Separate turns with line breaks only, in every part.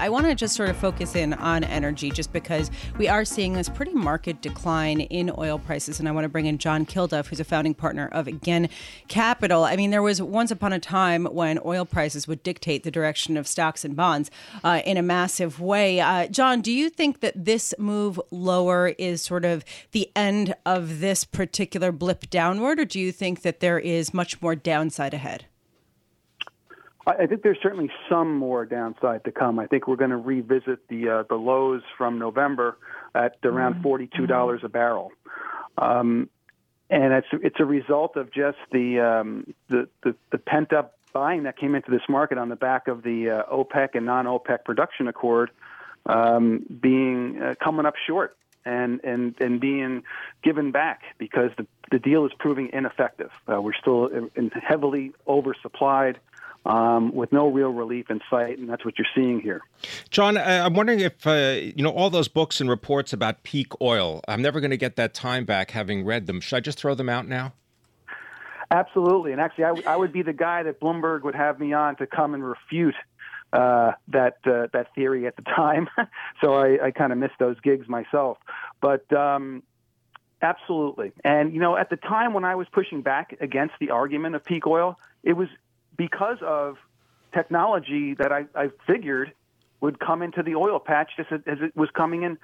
I want to just sort of focus in on energy just because we are seeing this pretty market decline in oil prices. And I want to bring in John Kilduff, who's a founding partner of Again Capital. I mean, there was once upon a time when oil prices would dictate the direction of stocks and bonds uh, in a massive way. Uh, John, do you think that this move lower is sort of the end of this particular blip downward, or do you think that there is much more downside ahead?
I think there's certainly some more downside to come. I think we're going to revisit the uh, the lows from November at around mm-hmm. forty two dollars a barrel, um, and it's it's a result of just the um, the, the, the pent up buying that came into this market on the back of the uh, OPEC and non OPEC production accord um, being uh, coming up short and and and being given back because the the deal is proving ineffective. Uh, we're still in heavily oversupplied um, with no real relief in sight, and that's what you're seeing here.
John, I'm wondering if uh, you know all those books and reports about peak oil. I'm never going to get that time back, having read them. Should I just throw them out now?
Absolutely, and actually, I, w- I would be the guy that Bloomberg would have me on to come and refute uh, that uh, that theory at the time. so I, I kind of missed those gigs myself, but. Um, Absolutely. And, you know, at the time when I was pushing back against the argument of peak oil, it was because of technology that I, I figured would come into the oil patch just as, as it was coming in,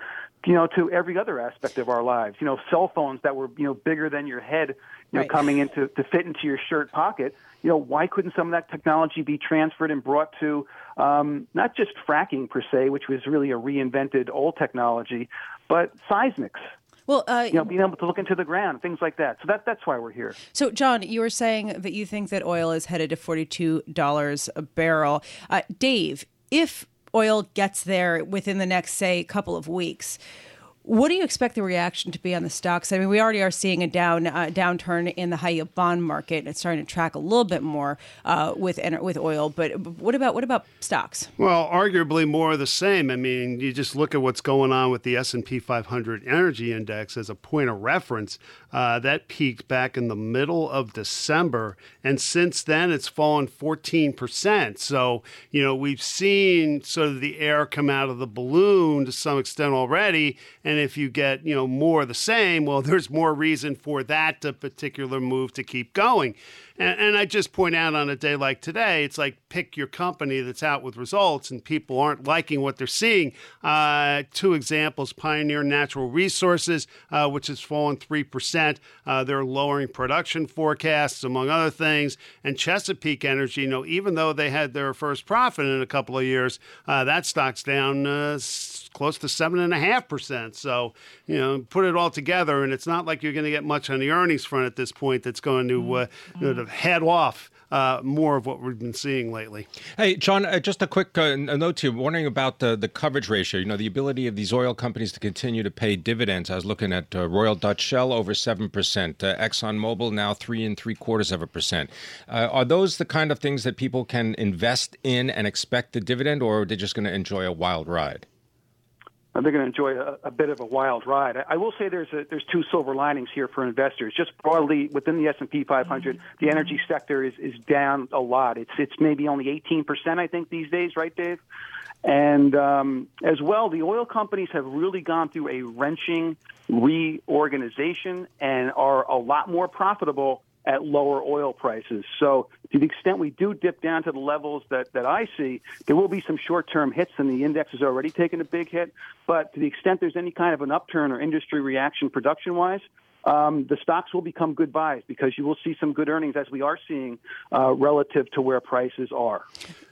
you know, to every other aspect of our lives. You know, cell phones that were, you know, bigger than your head, you know, right. coming into to fit into your shirt pocket. You know, why couldn't some of that technology be transferred and brought to um, not just fracking per se, which was really a reinvented old technology, but seismics? Well, uh, you know, being able to look into the ground, things like that. So that that's why we're here.
So, John, you were saying that you think that oil is headed to forty-two dollars a barrel. Uh, Dave, if oil gets there within the next, say, couple of weeks, what do you expect the reaction to be on the stocks? I mean, we already are seeing a down uh, downturn in the high yield bond market. It's starting to track a little bit more uh, with with oil. But what about what about stocks?
Well, arguably more of the same. I mean, you just look at what's going on with the S and P 500 Energy Index as a point of reference. Uh, that peaked back in the middle of December, and since then it's fallen 14 percent. So you know we've seen sort of the air come out of the balloon to some extent already, and and if you get, you know, more of the same, well, there's more reason for that particular move to keep going. And, and, I just point out on a day like today, it's like pick your company that's out with results and people aren't liking what they're seeing. Uh, two examples Pioneer Natural Resources, uh, which has fallen 3%. Uh, they're lowering production forecasts, among other things. And Chesapeake Energy, you know, even though they had their first profit in a couple of years, uh, that stock's down uh, close to 7.5%. So, you know, put it all together, and it's not like you're going to get much on the earnings front at this point that's going to, uh, you know, head off uh, more of what we've been seeing lately.
Hey, John, uh, just a quick uh, note to you. Wondering about the, the coverage ratio. You know, the ability of these oil companies to continue to pay dividends. I was looking at uh, Royal Dutch Shell over seven percent, uh, ExxonMobil now three and three quarters of a percent. Uh, are those the kind of things that people can invest in and expect the dividend, or are they just going to enjoy a wild ride?
They're going to enjoy a, a, bit of a wild ride. I, I will say there's a, there's two silver linings here for investors. Just broadly within the S and P 500, mm-hmm. the energy sector is is down a lot. It's it's maybe only 18 percent, I think, these days, right, Dave? And um, as well, the oil companies have really gone through a wrenching reorganization and are a lot more profitable at lower oil prices. So to the extent we do dip down to the levels that, that I see, there will be some short-term hits and the index has already taken a big hit. But to the extent there's any kind of an upturn or industry reaction production-wise, um, the stocks will become good buys because you will see some good earnings as we are seeing uh, relative to where prices are.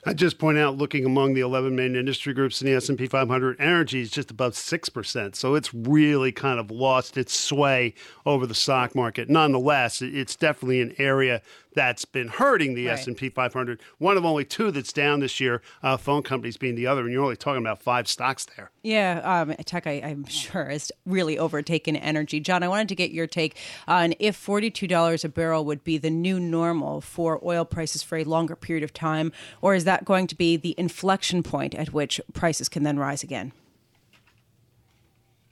I just point out, looking among the 11 main industry groups in the S&P 500, energy is just above six percent, so it's really kind of lost its sway over the stock market. Nonetheless, it's definitely an area that's been hurting the right. S&P 500. One of only two that's down this year, uh, phone companies being the other, and you're only talking about five stocks there.
Yeah, um, tech, I, am sure, has really overtaken energy. John, I wanted to get your take on if $42 a barrel would be the new normal for oil prices for a longer period of time, or is that going to be the inflection point at which prices can then rise again?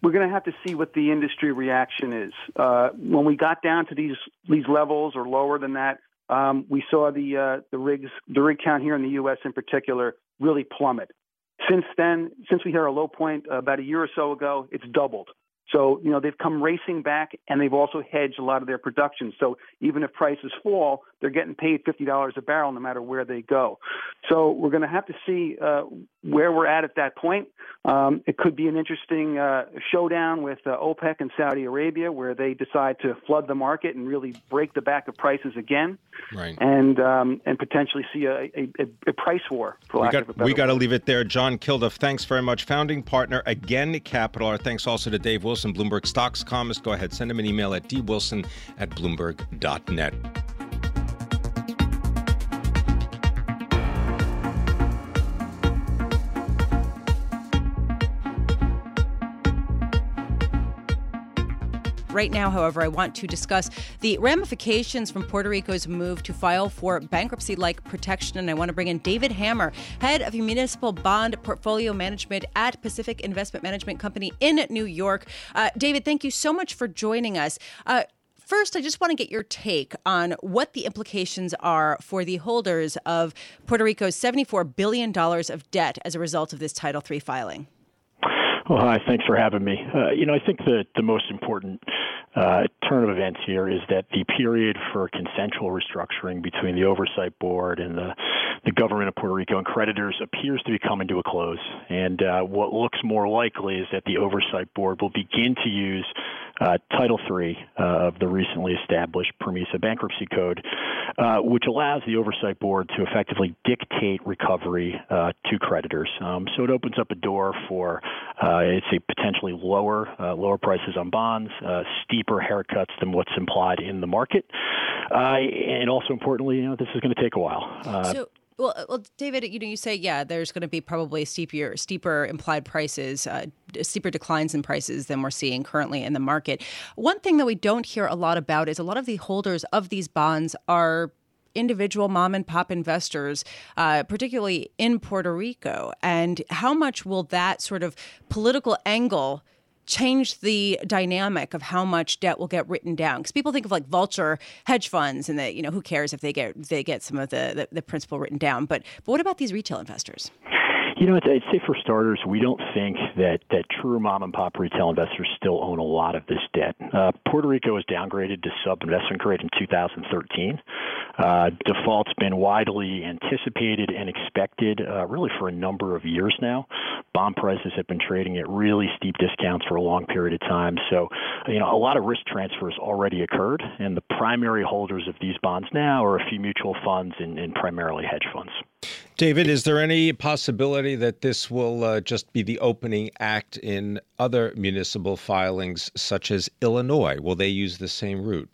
we're going to have to see what the industry reaction is. Uh, when we got down to these these levels or lower than that, um, we saw the uh, the rigs the rig count here in the U.S. in particular really plummet. Since then, since we hit our low point about a year or so ago, it's doubled. So, you know, they've come racing back and they've also hedged a lot of their production. So even if prices fall, they're getting paid $50 a barrel no matter where they go. So we're going to have to see uh, where we're at at that point. Um, it could be an interesting uh, showdown with uh, OPEC and Saudi Arabia where they decide to flood the market and really break the back of prices again.
Right.
And, um, and potentially see a, a, a price war, for
we got,
of a better
We got to leave it there. John Kilduff, thanks very much. Founding partner, Again Capital. Our thanks also to Dave Wilson. Wilson, Bloomberg Stocks columnist. Go ahead, send him an email at dwilson at bloomberg.net.
Right now, however, I want to discuss the ramifications from Puerto Rico's move to file for bankruptcy like protection. And I want to bring in David Hammer, head of municipal bond portfolio management at Pacific Investment Management Company in New York. Uh, David, thank you so much for joining us. Uh, First, I just want to get your take on what the implications are for the holders of Puerto Rico's $74 billion of debt as a result of this Title III filing.
Well, hi. Thanks for having me. Uh, you know, I think that the most important uh, turn of events here is that the period for consensual restructuring between the oversight board and the, the government of Puerto Rico and creditors appears to be coming to a close. And uh, what looks more likely is that the oversight board will begin to use uh, Title III uh, of the recently established PROMESA bankruptcy code, uh, which allows the oversight board to effectively dictate recovery uh, to creditors. Um, so it opens up a door for, uh, it's a potentially lower lower prices on bonds, steeper haircuts than what's implied in the market, and also importantly, you know, this is going to take a while.
so- well, uh, well, David, you know, you say yeah, there's going to be probably steeper, steeper implied prices, uh, steeper declines in prices than we're seeing currently in the market. One thing that we don't hear a lot about is a lot of the holders of these bonds are individual mom and pop investors, uh, particularly in Puerto Rico, and how much will that sort of political angle? Change the dynamic of how much debt will get written down. Because people think of like vulture hedge funds and that you know who cares if they get they get some of the, the, the principal written down. But but what about these retail investors
you know, I'd say for starters, we don't think that, that true mom and pop retail investors still own a lot of this debt. Uh, Puerto Rico was downgraded to sub investment grade in 2013. Uh, default's been widely anticipated and expected uh, really for a number of years now. Bond prices have been trading at really steep discounts for a long period of time. So, you know, a lot of risk transfers already occurred, and the primary holders of these bonds now are a few mutual funds and, and primarily hedge funds.
David, is there any possibility that this will uh, just be the opening act in other municipal filings, such as Illinois? Will they use the same route?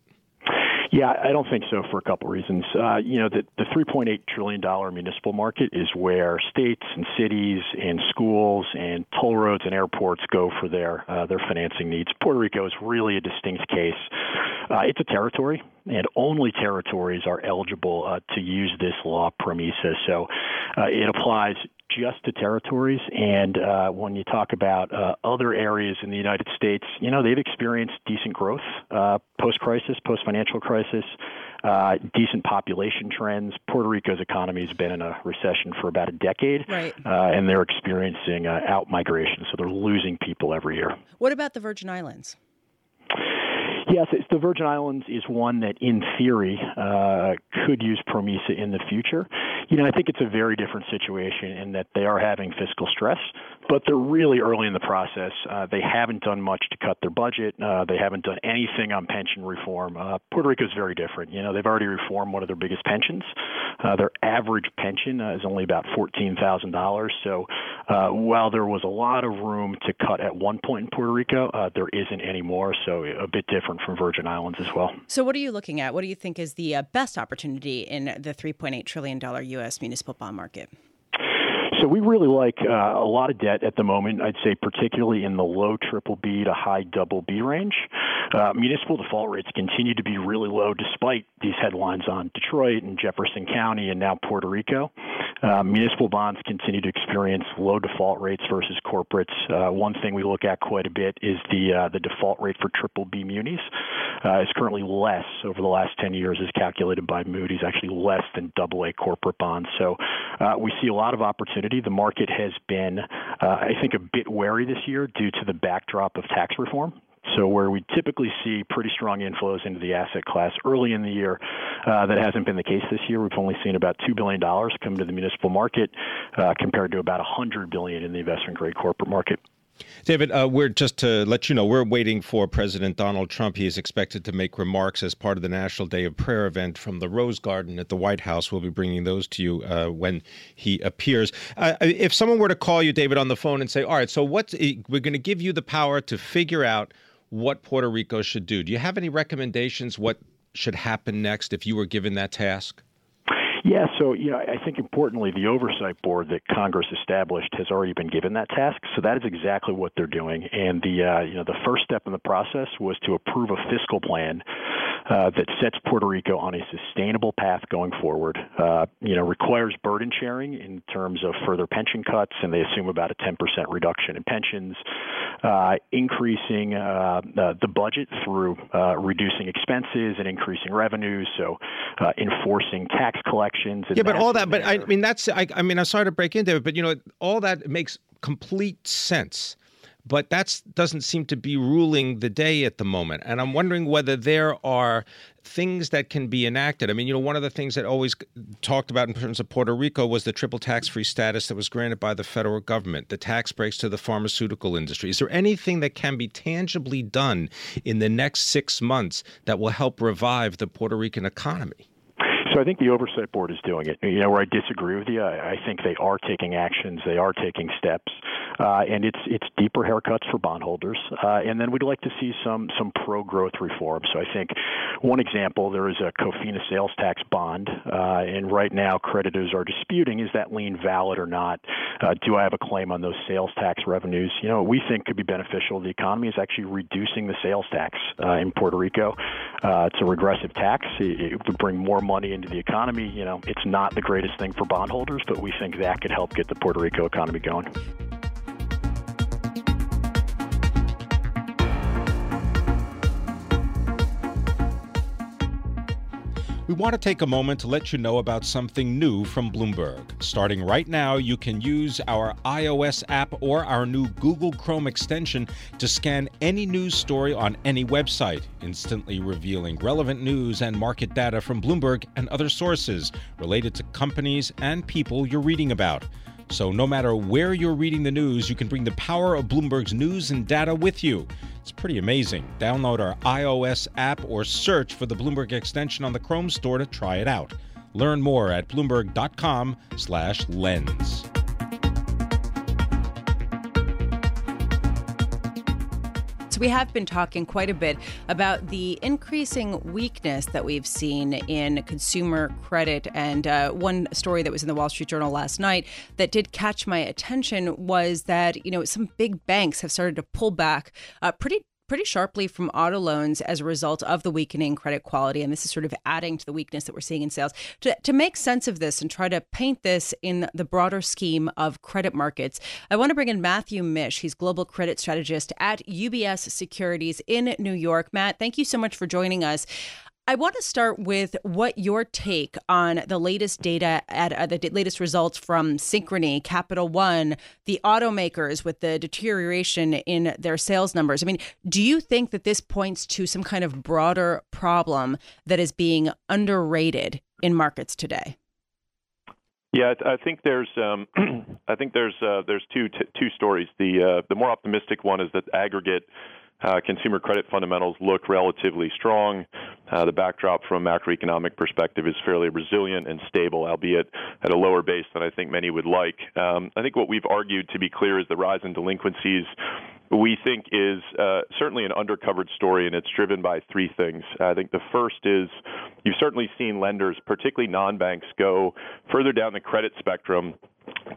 Yeah, I don't think so for a couple reasons. Uh, you know, the, the $3.8 trillion municipal market is where states and cities and schools and toll roads and airports go for their uh, their financing needs. Puerto Rico is really a distinct case. Uh, it's a territory, and only territories are eligible uh, to use this law PROMESA. So uh, it applies just to territories. And uh, when you talk about uh, other areas in the United States, you know, they've experienced decent growth uh, post crisis, post financial crisis. Uh, decent population trends. Puerto Rico's economy has been in a recession for about a decade,
right.
uh, and they're experiencing uh, out migration, so they're losing people every year.
What about the Virgin Islands?
Yes, the Virgin Islands is one that, in theory, uh, could use PROMESA in the future. You know, I think it's a very different situation in that they are having fiscal stress, but they're really early in the process. Uh, they haven't done much to cut their budget. Uh, they haven't done anything on pension reform. Uh, Puerto Rico is very different. You know, they've already reformed one of their biggest pensions. Uh, their average pension uh, is only about fourteen thousand dollars. So, uh, while there was a lot of room to cut at one point in Puerto Rico, uh, there isn't anymore. So, a bit different from Virgin Islands as well.
So, what are you looking at? What do you think is the uh, best opportunity in the three point eight trillion dollar U.S. municipal bond market?
So we really like uh, a lot of debt at the moment. I'd say particularly in the low triple B to high double B range. Uh, municipal default rates continue to be really low despite these headlines on Detroit and Jefferson County and now Puerto Rico. Uh, municipal bonds continue to experience low default rates versus corporates. Uh, one thing we look at quite a bit is the uh, the default rate for triple B munis. Is currently less over the last 10 years, as calculated by Moody's, actually less than double A corporate bonds. So we see a lot of opportunity. The market has been, I think, a bit wary this year due to the backdrop of tax reform. So where we typically see pretty strong inflows into the asset class early in the year, uh, that hasn't been the case this year. We've only seen about two billion dollars come to the municipal market, uh, compared to about hundred billion in the investment grade corporate market.
David, uh, we're just to let you know, we're waiting for President Donald Trump. He is expected to make remarks as part of the National Day of Prayer event from the Rose Garden at the White House. We'll be bringing those to you uh, when he appears. Uh, if someone were to call you, David, on the phone and say, "All right, so what? We're going to give you the power to figure out what Puerto Rico should do. Do you have any recommendations what should happen next if you were given that task?
Yeah, so you know, I think importantly, the oversight board that Congress established has already been given that task. So that is exactly what they're doing. And the uh, you know the first step in the process was to approve a fiscal plan uh, that sets Puerto Rico on a sustainable path going forward. Uh, you know, requires burden sharing in terms of further pension cuts, and they assume about a 10% reduction in pensions, uh, increasing uh, the budget through uh, reducing expenses and increasing revenues, so uh, enforcing tax collections.
yeah, but all that, but I mean, that's, I, I mean, I'm sorry to break into it, but you know, all that makes complete sense but that doesn't seem to be ruling the day at the moment. And I'm wondering whether there are things that can be enacted. I mean, you know, one of the things that always talked about in terms of Puerto Rico was the triple tax free status that was granted by the federal government, the tax breaks to the pharmaceutical industry. Is there anything that can be tangibly done in the next six months that will help revive the Puerto Rican economy?
So I think the oversight board is doing it. You know, where I disagree with you, I, I think they are taking actions, they are taking steps, uh, and it's it's deeper haircuts for bondholders, uh, and then we'd like to see some some pro growth reform. So I think one example there is a COFINA sales tax bond, uh, and right now creditors are disputing is that lien valid or not. Uh, do I have a claim on those sales tax revenues? You know, we think could be beneficial to the economy is actually reducing the sales tax uh, in Puerto Rico. Uh, it's a regressive tax. It, it would bring more money into the economy. You know, it's not the greatest thing for bondholders, but we think that could help get the Puerto Rico economy going.
We want to take a moment to let you know about something new from Bloomberg. Starting right now, you can use our iOS app or our new Google Chrome extension to scan any news story on any website, instantly revealing relevant news and market data from Bloomberg and other sources related to companies and people you're reading about. So, no matter where you're reading the news, you can bring the power of Bloomberg's news and data with you. It's pretty amazing. Download our iOS app or search for the Bloomberg extension on the Chrome store to try it out. Learn more at bloomberg.com/lens.
So we have been talking quite a bit about the increasing weakness that we've seen in consumer credit. And uh, one story that was in the Wall Street Journal last night that did catch my attention was that you know some big banks have started to pull back uh, pretty pretty sharply from auto loans as a result of the weakening credit quality. And this is sort of adding to the weakness that we're seeing in sales. To, to make sense of this and try to paint this in the broader scheme of credit markets, I want to bring in Matthew Mish. He's global credit strategist at UBS Securities in New York. Matt, thank you so much for joining us. I want to start with what your take on the latest data at uh, the latest results from Synchrony, Capital One, the automakers with the deterioration in their sales numbers. I mean, do you think that this points to some kind of broader problem that is being underrated in markets today?
Yeah, I think there's um, I think there's uh, there's two t- two stories. The uh, the more optimistic one is that aggregate uh, consumer credit fundamentals look relatively strong. Uh, the backdrop from a macroeconomic perspective is fairly resilient and stable, albeit at a lower base than I think many would like. Um, I think what we've argued, to be clear, is the rise in delinquencies we think is uh, certainly an undercovered story, and it's driven by three things. I think the first is you've certainly seen lenders, particularly non banks, go further down the credit spectrum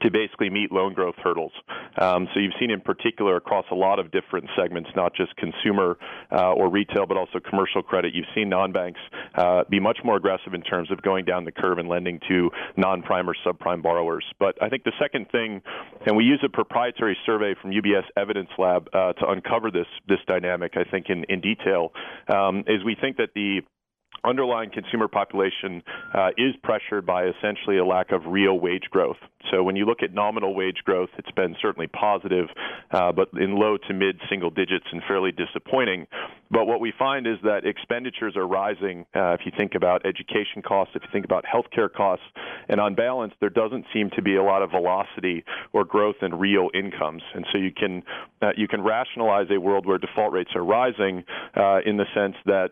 to basically meet loan growth hurdles. Um, so you've seen in particular across a lot of different segments, not just consumer uh, or retail, but also commercial credit. You've seen non-banks uh, be much more aggressive in terms of going down the curve and lending to non-prime or subprime borrowers. But I think the second thing, and we use a proprietary survey from UBS Evidence Lab uh, to uncover this this dynamic. I think in in detail um, is we think that the underlying consumer population uh, is pressured by essentially a lack of real wage growth. So when you look at nominal wage growth, it's been certainly positive, uh, but in low to mid single digits and fairly disappointing. But what we find is that expenditures are rising. Uh, if you think about education costs, if you think about healthcare costs, and on balance, there doesn't seem to be a lot of velocity or growth in real incomes. And so you can uh, you can rationalize a world where default rates are rising uh, in the sense that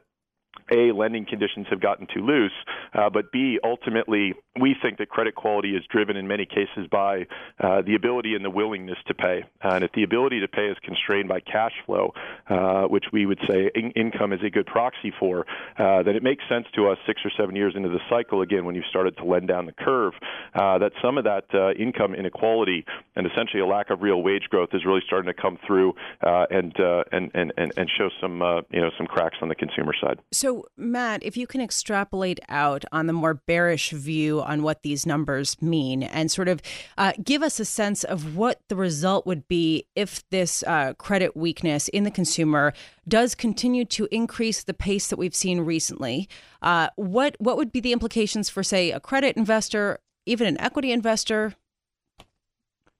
a, lending conditions have gotten too loose, uh, but B, ultimately, we think that credit quality is driven in many cases by uh, the ability and the willingness to pay. Uh, and if the ability to pay is constrained by cash flow, uh, which we would say in- income is a good proxy for, uh, then it makes sense to us six or seven years into the cycle, again, when you've started to lend down the curve, uh, that some of that income inequality and essentially a lack of real wage growth is really starting to come through and, and, and, and show some, you know, some cracks on the consumer side.
So Matt, if you can extrapolate out on the more bearish view on what these numbers mean and sort of uh, give us a sense of what the result would be if this uh, credit weakness in the consumer does continue to increase the pace that we've seen recently, uh, what, what would be the implications for, say, a credit investor, even an equity investor?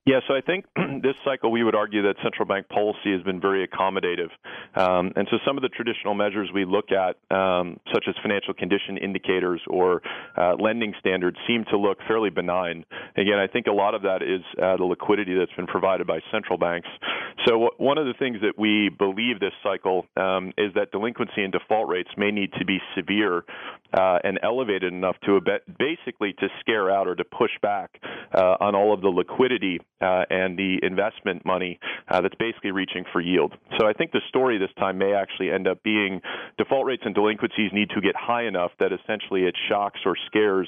Yeah, so I think this cycle we would argue that central bank policy has been very accommodative. Um, and so some of the traditional measures we look at, um, such as financial condition indicators or uh, lending standards, seem to look fairly benign. Again, I think a lot of that is uh, the liquidity that's been provided by central banks. So one of the things that we believe this cycle um, is that delinquency and default rates may need to be severe uh, and elevated enough to basically to scare out or to push back uh, on all of the liquidity uh, and the investment money uh, that's basically reaching for yield. So I think the story this time may actually end up being default rates and delinquencies need to get high enough that essentially it shocks or scares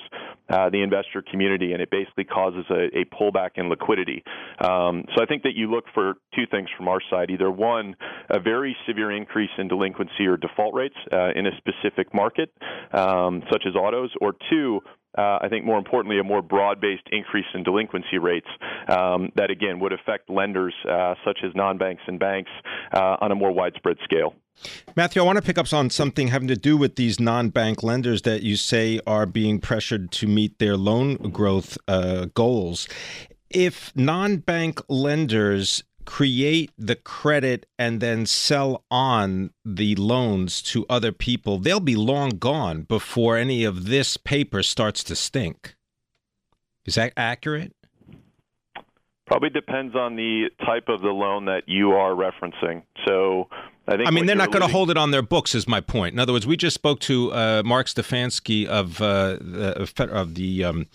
uh, the investor community and it basically causes a, a pullback in liquidity. Um, so I think that you look for two things from our side: either one, a very severe increase in delinquency or default rates uh, in a specific market, um, such as autos, or two, uh, I think more importantly, a more broad based increase in delinquency rates um, that, again, would affect lenders uh, such as non banks and banks uh, on a more widespread scale.
Matthew, I want to pick up on something having to do with these non bank lenders that you say are being pressured to meet their loan growth uh, goals. If non bank lenders create the credit and then sell on the loans to other people, they'll be long gone before any of this paper starts to stink. Is that accurate?
Probably depends on the type of the loan that you are referencing. So I think.
I mean, they're not going to hold it on their books. Is my point. In other words, we just spoke to uh, Marc Stefanski of uh, the, of the um,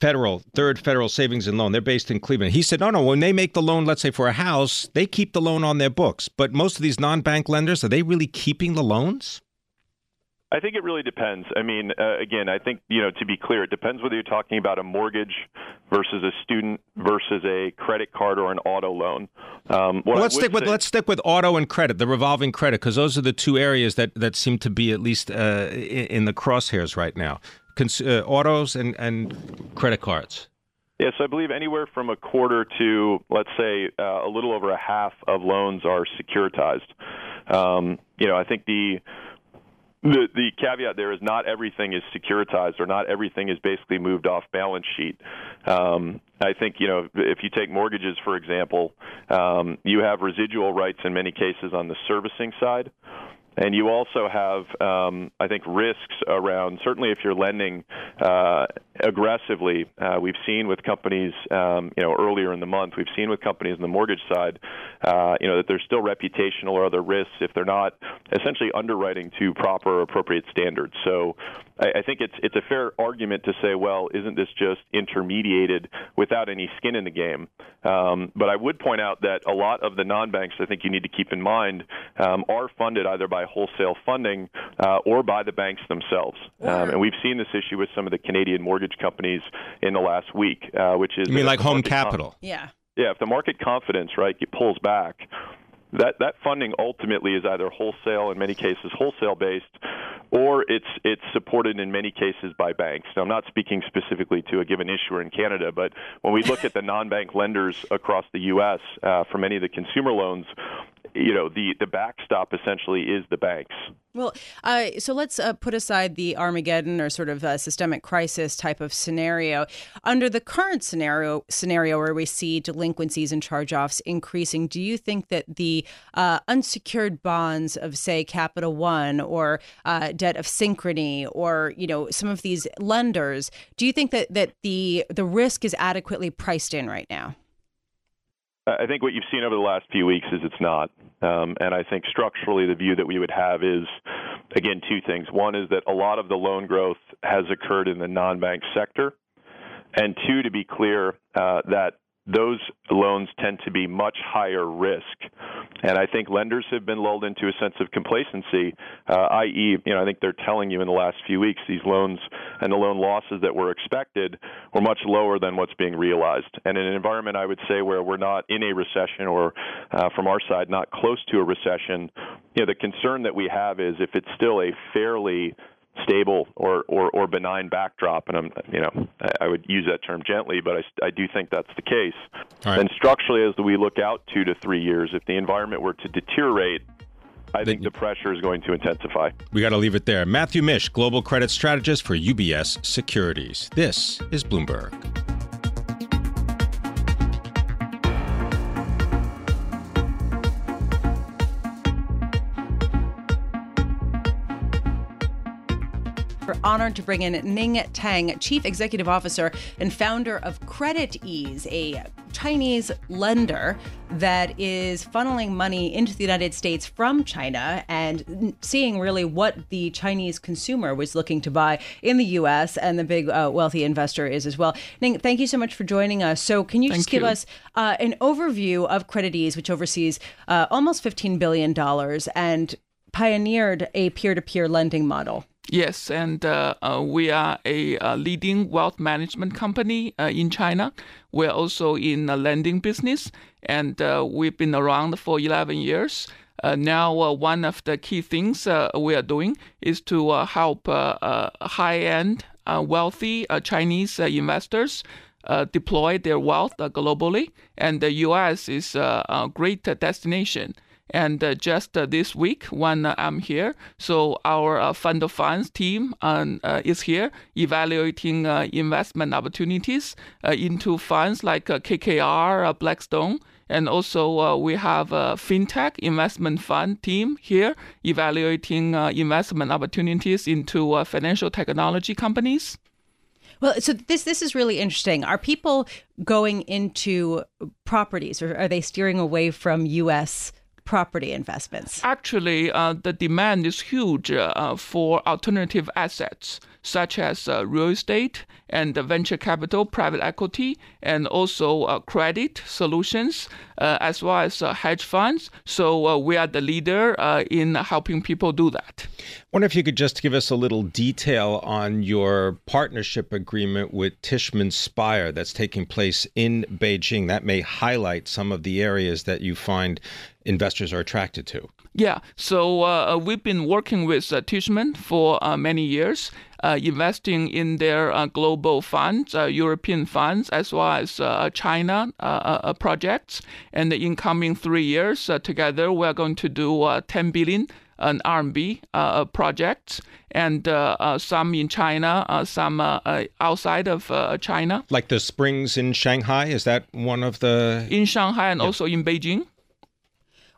federal third federal savings and loan. They're based in cleveland. He said no no when they make the loan let's say for a house they keep the loan on their books. But most of these non-bank lenders are they really keeping the loans?
I think it really depends. I mean, uh, again, I think you know to be clear, it depends whether you're talking about a mortgage versus a student versus a credit card or an auto loan.
Um, well, let's stick with say, let's stick with auto and credit, the revolving credit, because those are the two areas that that seem to be at least uh, in the crosshairs right now cons- uh, autos and, and credit cards?
Yes, I believe anywhere from a quarter to, let's say, uh, a little over a half of loans are securitized. Um, you know, I think the the the caveat there is not everything is securitized or not everything is basically moved off balance sheet. Um, I think you know if you take mortgages for example, um, you have residual rights in many cases on the servicing side. And you also have, um, I think, risks around certainly if you're lending uh, aggressively. Uh, we've seen with companies, um, you know, earlier in the month, we've seen with companies on the mortgage side, uh, you know, that there's still reputational or other risks if they're not essentially underwriting to proper appropriate standards. So I, I think it's it's a fair argument to say, well, isn't this just intermediated without any skin in the game? Um, but I would point out that a lot of the non-banks, I think you need to keep in mind, um, are funded either by wholesale funding uh, or by the banks themselves. Um, and we've seen this issue with some of the Canadian mortgage companies in the last week, uh, which is
you mean like Home Capital?
Com-
yeah.
Yeah, if the market confidence right pulls back, that that funding ultimately is either wholesale in many cases wholesale based or it's it's supported in many cases by banks. Now I'm not speaking specifically to a given issuer in Canada, but when we look at the non-bank lenders across the US uh, for many of the consumer loans, you know the the backstop essentially is the banks.
Well, uh, so let's uh, put aside the Armageddon or sort of systemic crisis type of scenario. Under the current scenario, scenario where we see delinquencies and charge-offs increasing, do you think that the uh, unsecured bonds of, say, Capital One or uh, debt of Synchrony or you know some of these lenders, do you think that that the the risk is adequately priced in right now?
I think what you've seen over the last few weeks is it's not. Um, and I think structurally, the view that we would have is, again, two things. One is that a lot of the loan growth has occurred in the non bank sector. And two, to be clear, uh, that those loans tend to be much higher risk. And I think lenders have been lulled into a sense of complacency, uh, i.e., you know, I think they're telling you in the last few weeks these loans and the loan losses that were expected were much lower than what's being realized. And in an environment, I would say, where we're not in a recession or uh, from our side, not close to a recession, you know, the concern that we have is if it's still a fairly stable or, or, or benign backdrop, and I'm, you know, I, I would use that term gently, but I, I do think that's the case. Right. And structurally, as we look out two to three years, if the environment were to deteriorate, I think the pressure is going to intensify.
We got to leave it there. Matthew Mish, Global Credit Strategist for UBS Securities. This is Bloomberg.
Honored to bring in Ning Tang, Chief Executive Officer and founder of CreditEase, a Chinese lender that is funneling money into the United States from China and seeing really what the Chinese consumer was looking to buy in the U.S. and the big uh, wealthy investor is as well. Ning, thank you so much for joining us. So, can you
thank
just give
you.
us uh, an overview of CreditEase, which oversees uh, almost $15 billion and pioneered a peer to peer lending model?
Yes, and uh, uh, we are a, a, leading wealth management company uh, in China. We're also in the lending business, and uh, we've been around for 11 years. Uh, now, uh, one of the key things we are doing is to help high end, wealthy Chinese investors deploy their wealth globally, and the U.S. is a great destination. And uh, just uh, this week, when uh, I'm here, so our fund of funds team um, is here evaluating investment opportunities into funds like KKR, Blackstone, and also uh, we have a fintech investment fund team here evaluating uh, investment opportunities into uh, financial technology companies.
Well, so this this is really interesting. Are people going into properties, or are they steering away from U.S property investments?
Actually, uh, the demand is huge uh, for alternative assets such as uh, real estate and venture capital, private equity, and also uh, credit solutions, uh, as well as uh, hedge funds. So we are the leader in helping people do that.
I wonder if you could just give us a little detail on your partnership agreement with Tishman Speyer that's taking place in Beijing. That may highlight some of the areas that you find investors are attracted to.
Yeah, so uh, we've been working with uh, Tishman for uh, many years, investing in their uh, global funds, uh, European funds, as well as China projects. And in coming three years, together we're going to do 10 billion an RMB uh, projects, and uh, uh, some in China, uh, some outside of China.
Like the springs in Shanghai, is that one of the?
In Shanghai and yeah. also in Beijing.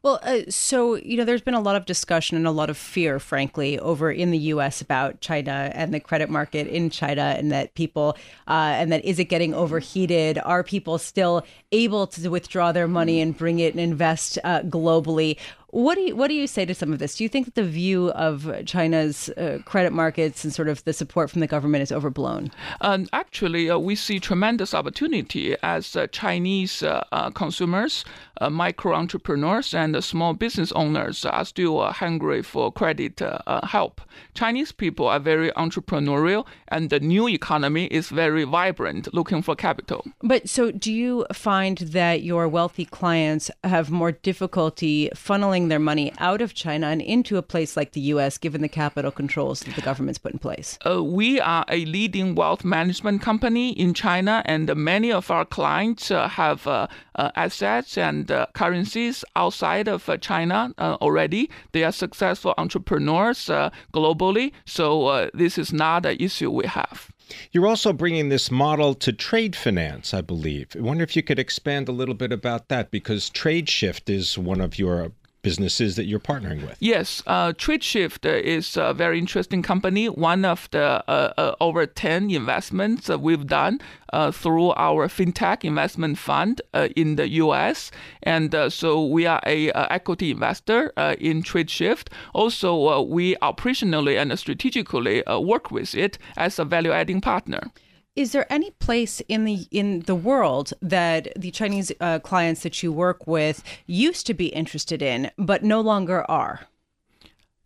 Well, uh, so, you know, there's been a lot of discussion and a lot of fear, frankly, over in the US about China and the credit market in China, and that people, uh, and that is it getting overheated? Are people still able to withdraw their money and bring it and invest uh, globally? What do you what do you say to some of this? Do you think that the view of China's uh, credit markets and sort of the support from the government is overblown?
Um, actually, uh, we see tremendous opportunity as uh, Chinese uh, uh, consumers, uh, micro entrepreneurs, and small business owners are still hungry for credit help. Chinese people are very entrepreneurial, and the new economy is very vibrant, looking for capital.
But so, do you find that your wealthy clients have more difficulty funneling their money out of China and into a place like the U.S., given the capital controls that the government's put in place?
Uh, we are a leading wealth management company in China, and many of our clients uh, have uh, uh assets and uh, currencies outside of uh, China already. They are successful entrepreneurs globally, so this is not an issue we have.
You're also bringing this model to trade finance, I believe. I wonder if you could expand a little bit about that because TradeShift is one of your businesses that you're partnering with.
Yes, uh, TradeShift is a very interesting company. One of the uh, uh, over 10 investments we've done uh, through our fintech investment fund uh, in the US. And uh, so we are a equity investor in TradeShift. Also, we operationally and strategically work with it as a value adding partner.
Is there any place in the in the world that the Chinese uh, clients that you work with used to be interested in, but no longer are?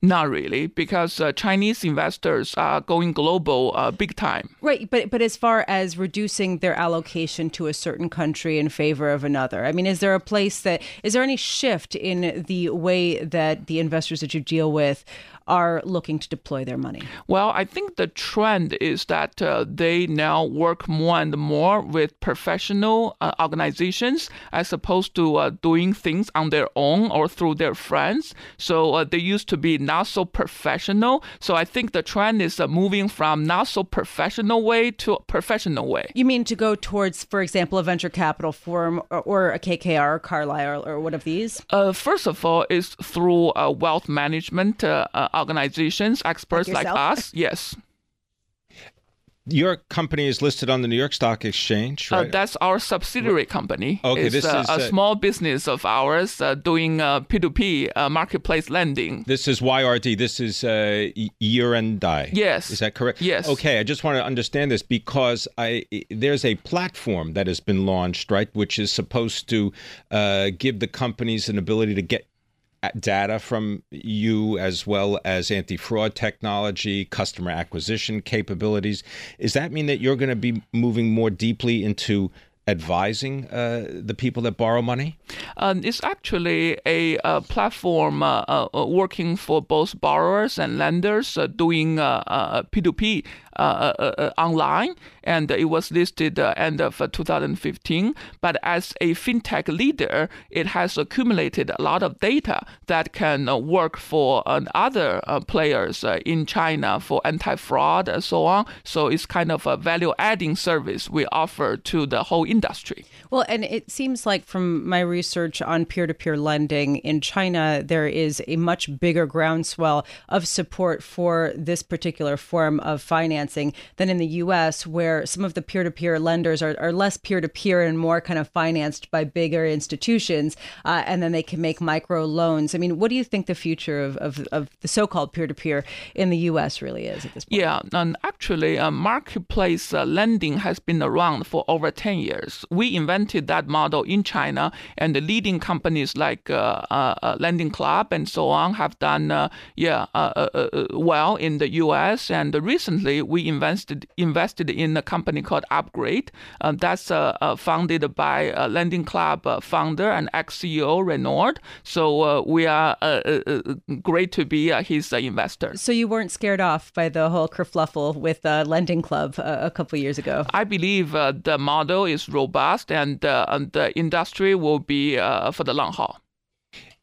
Not really, because uh, Chinese investors are going global uh, big time.
Right, but but as far as reducing their allocation to a certain country in favor of another, I mean, is there a place that is there any shift in the way that the investors that you deal with are looking to deploy their money?
Well, I think the trend is that uh, they now work more and more with professional uh, organizations as opposed to uh, doing things on their own or through their friends. So uh, they used to be not so professional. So I think the trend is uh, moving from not so professional way to professional way.
You mean to go towards, for example, a venture capital firm or, or a KKR or Carlyle or, or what of these?
Uh, first of all, is through wealth management organizations, experts like, like us. Yes.
Your company is listed on the New York Stock Exchange, uh, right?
Uh, that's our subsidiary company.
Okay,
it's,
this
uh,
is
a uh, small business of ours uh, doing P2P uh, marketplace lending.
This is YRD. This is uh, Yirendai.
Yes.
Is that correct?
Yes.
Okay, I just want to understand this because I there's a platform that has been launched, right, which is supposed to give the companies an ability to get data from you as well as anti-fraud technology customer acquisition capabilities does that mean that you're going to be moving more deeply into advising uh, the people that borrow money?
Um, it's actually a, a platform uh, uh, working for both borrowers and lenders uh, doing P2P uh, uh, uh, Uh, uh, uh, online, and it was listed end of 2015. But as a fintech leader, it has accumulated a lot of data that can work for other players in China for anti-fraud and so on. So it's kind of a value-adding service we offer to the whole industry.
Well, and it seems like from my research on peer-to-peer lending in China, there is a much bigger groundswell of support for this particular form of finance financing than in the US, where some of the peer to peer lenders are, are less peer to peer and more kind of financed by bigger institutions. Uh, and then they can make micro loans. I mean, what do you think the future of, of, of the so called peer to peer in the US really is at this point?
Yeah, and actually, uh, marketplace uh, lending has been around for over 10 years. We invented that model in China, and the leading companies like uh, uh, uh, Lending Club and so on have done yeah well in the US. And recently, we we invested invested in a company called Upgrade. Uh, that's uh, uh, founded by a Lending Club uh, founder and ex CEO Renaud. So uh, we are great to be his investor.
So you weren't scared off by the whole kerfluffle with Lending Club a couple years ago.
I believe the model is robust and the industry will be for the long haul.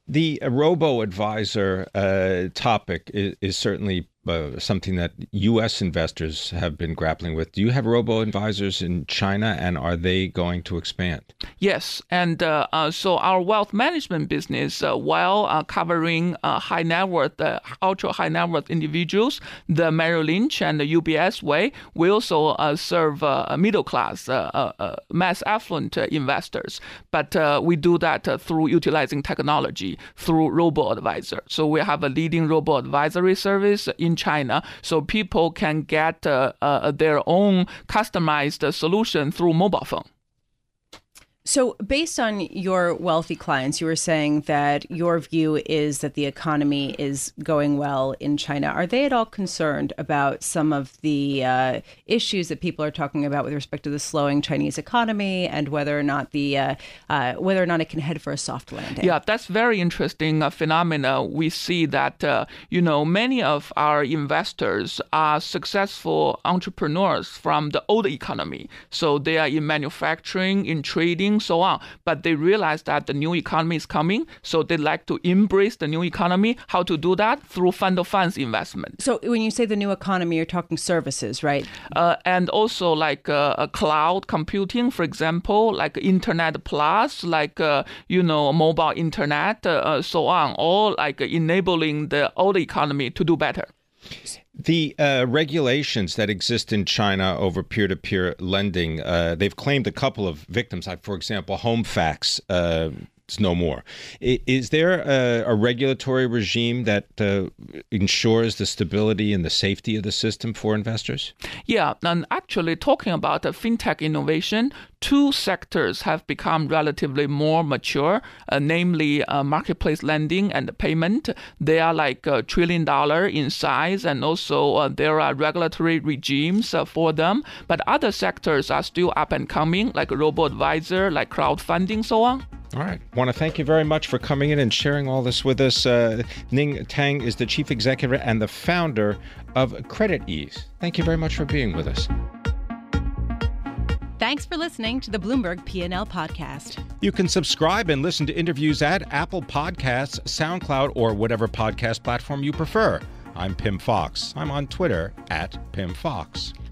The robo advisor uh, topic is, is certainly uh, something that U.S. investors have been grappling with. Do you have robo advisors in China, and are they going to expand?
Yes, and uh, uh, so our wealth management business, uh, while uh, covering uh, high net worth, ultra high net worth individuals, the Merrill Lynch and the UBS way, we also serve middle class, mass affluent investors. But we do that through utilizing technology through robo advisor. So we have a leading robo advisory service in China, so people can get uh, uh, their own customized solution through mobile phone.
So, based on your wealthy clients, you were saying that your view is that the economy is going well in China. Are they at all concerned about some of the uh, issues that people are talking about with respect to the slowing Chinese economy and whether or not the uh, uh, whether or not it can head for a soft landing?
Yeah, that's very interesting uh, phenomena. We see that uh, you know many of our investors are successful entrepreneurs from the old economy, so they are in manufacturing, in trading so on. But they realize that the new economy is coming, so they like to embrace the new economy. How to do that? Through fund of funds investment.
So when you say the new economy, you're talking services, right?
Uh, and also like uh, cloud computing, for example, like Internet Plus, like uh, you know mobile internet, uh, uh, so on, all like enabling the old economy to do better.
The uh, regulations that exist in China over peer to peer lending, uh, they've claimed a couple of victims, like, for example, HomeFacts. Uh, it's no more. Is there a, a regulatory regime that uh, ensures the stability and the safety of the system for investors?
Yeah, and actually, talking about fintech innovation, two sectors have become relatively more mature, uh, namely uh, marketplace lending and payment. They are like a trillion dollar in size, and also uh, there are regulatory regimes uh, for them. But other sectors are still up and coming, like robo advisor, like crowdfunding, so on.
All right. I want to thank you very much for coming in and sharing all this with us. Uh, Ning Tang is the chief executive and the founder of CreditEase. Thank you very much for being with us.
Thanks for listening to the Bloomberg P&L podcast.
You can subscribe and listen to interviews at Apple Podcasts, SoundCloud, or whatever podcast platform you prefer. I'm Pimm Fox. I'm on Twitter at Pimm Fox.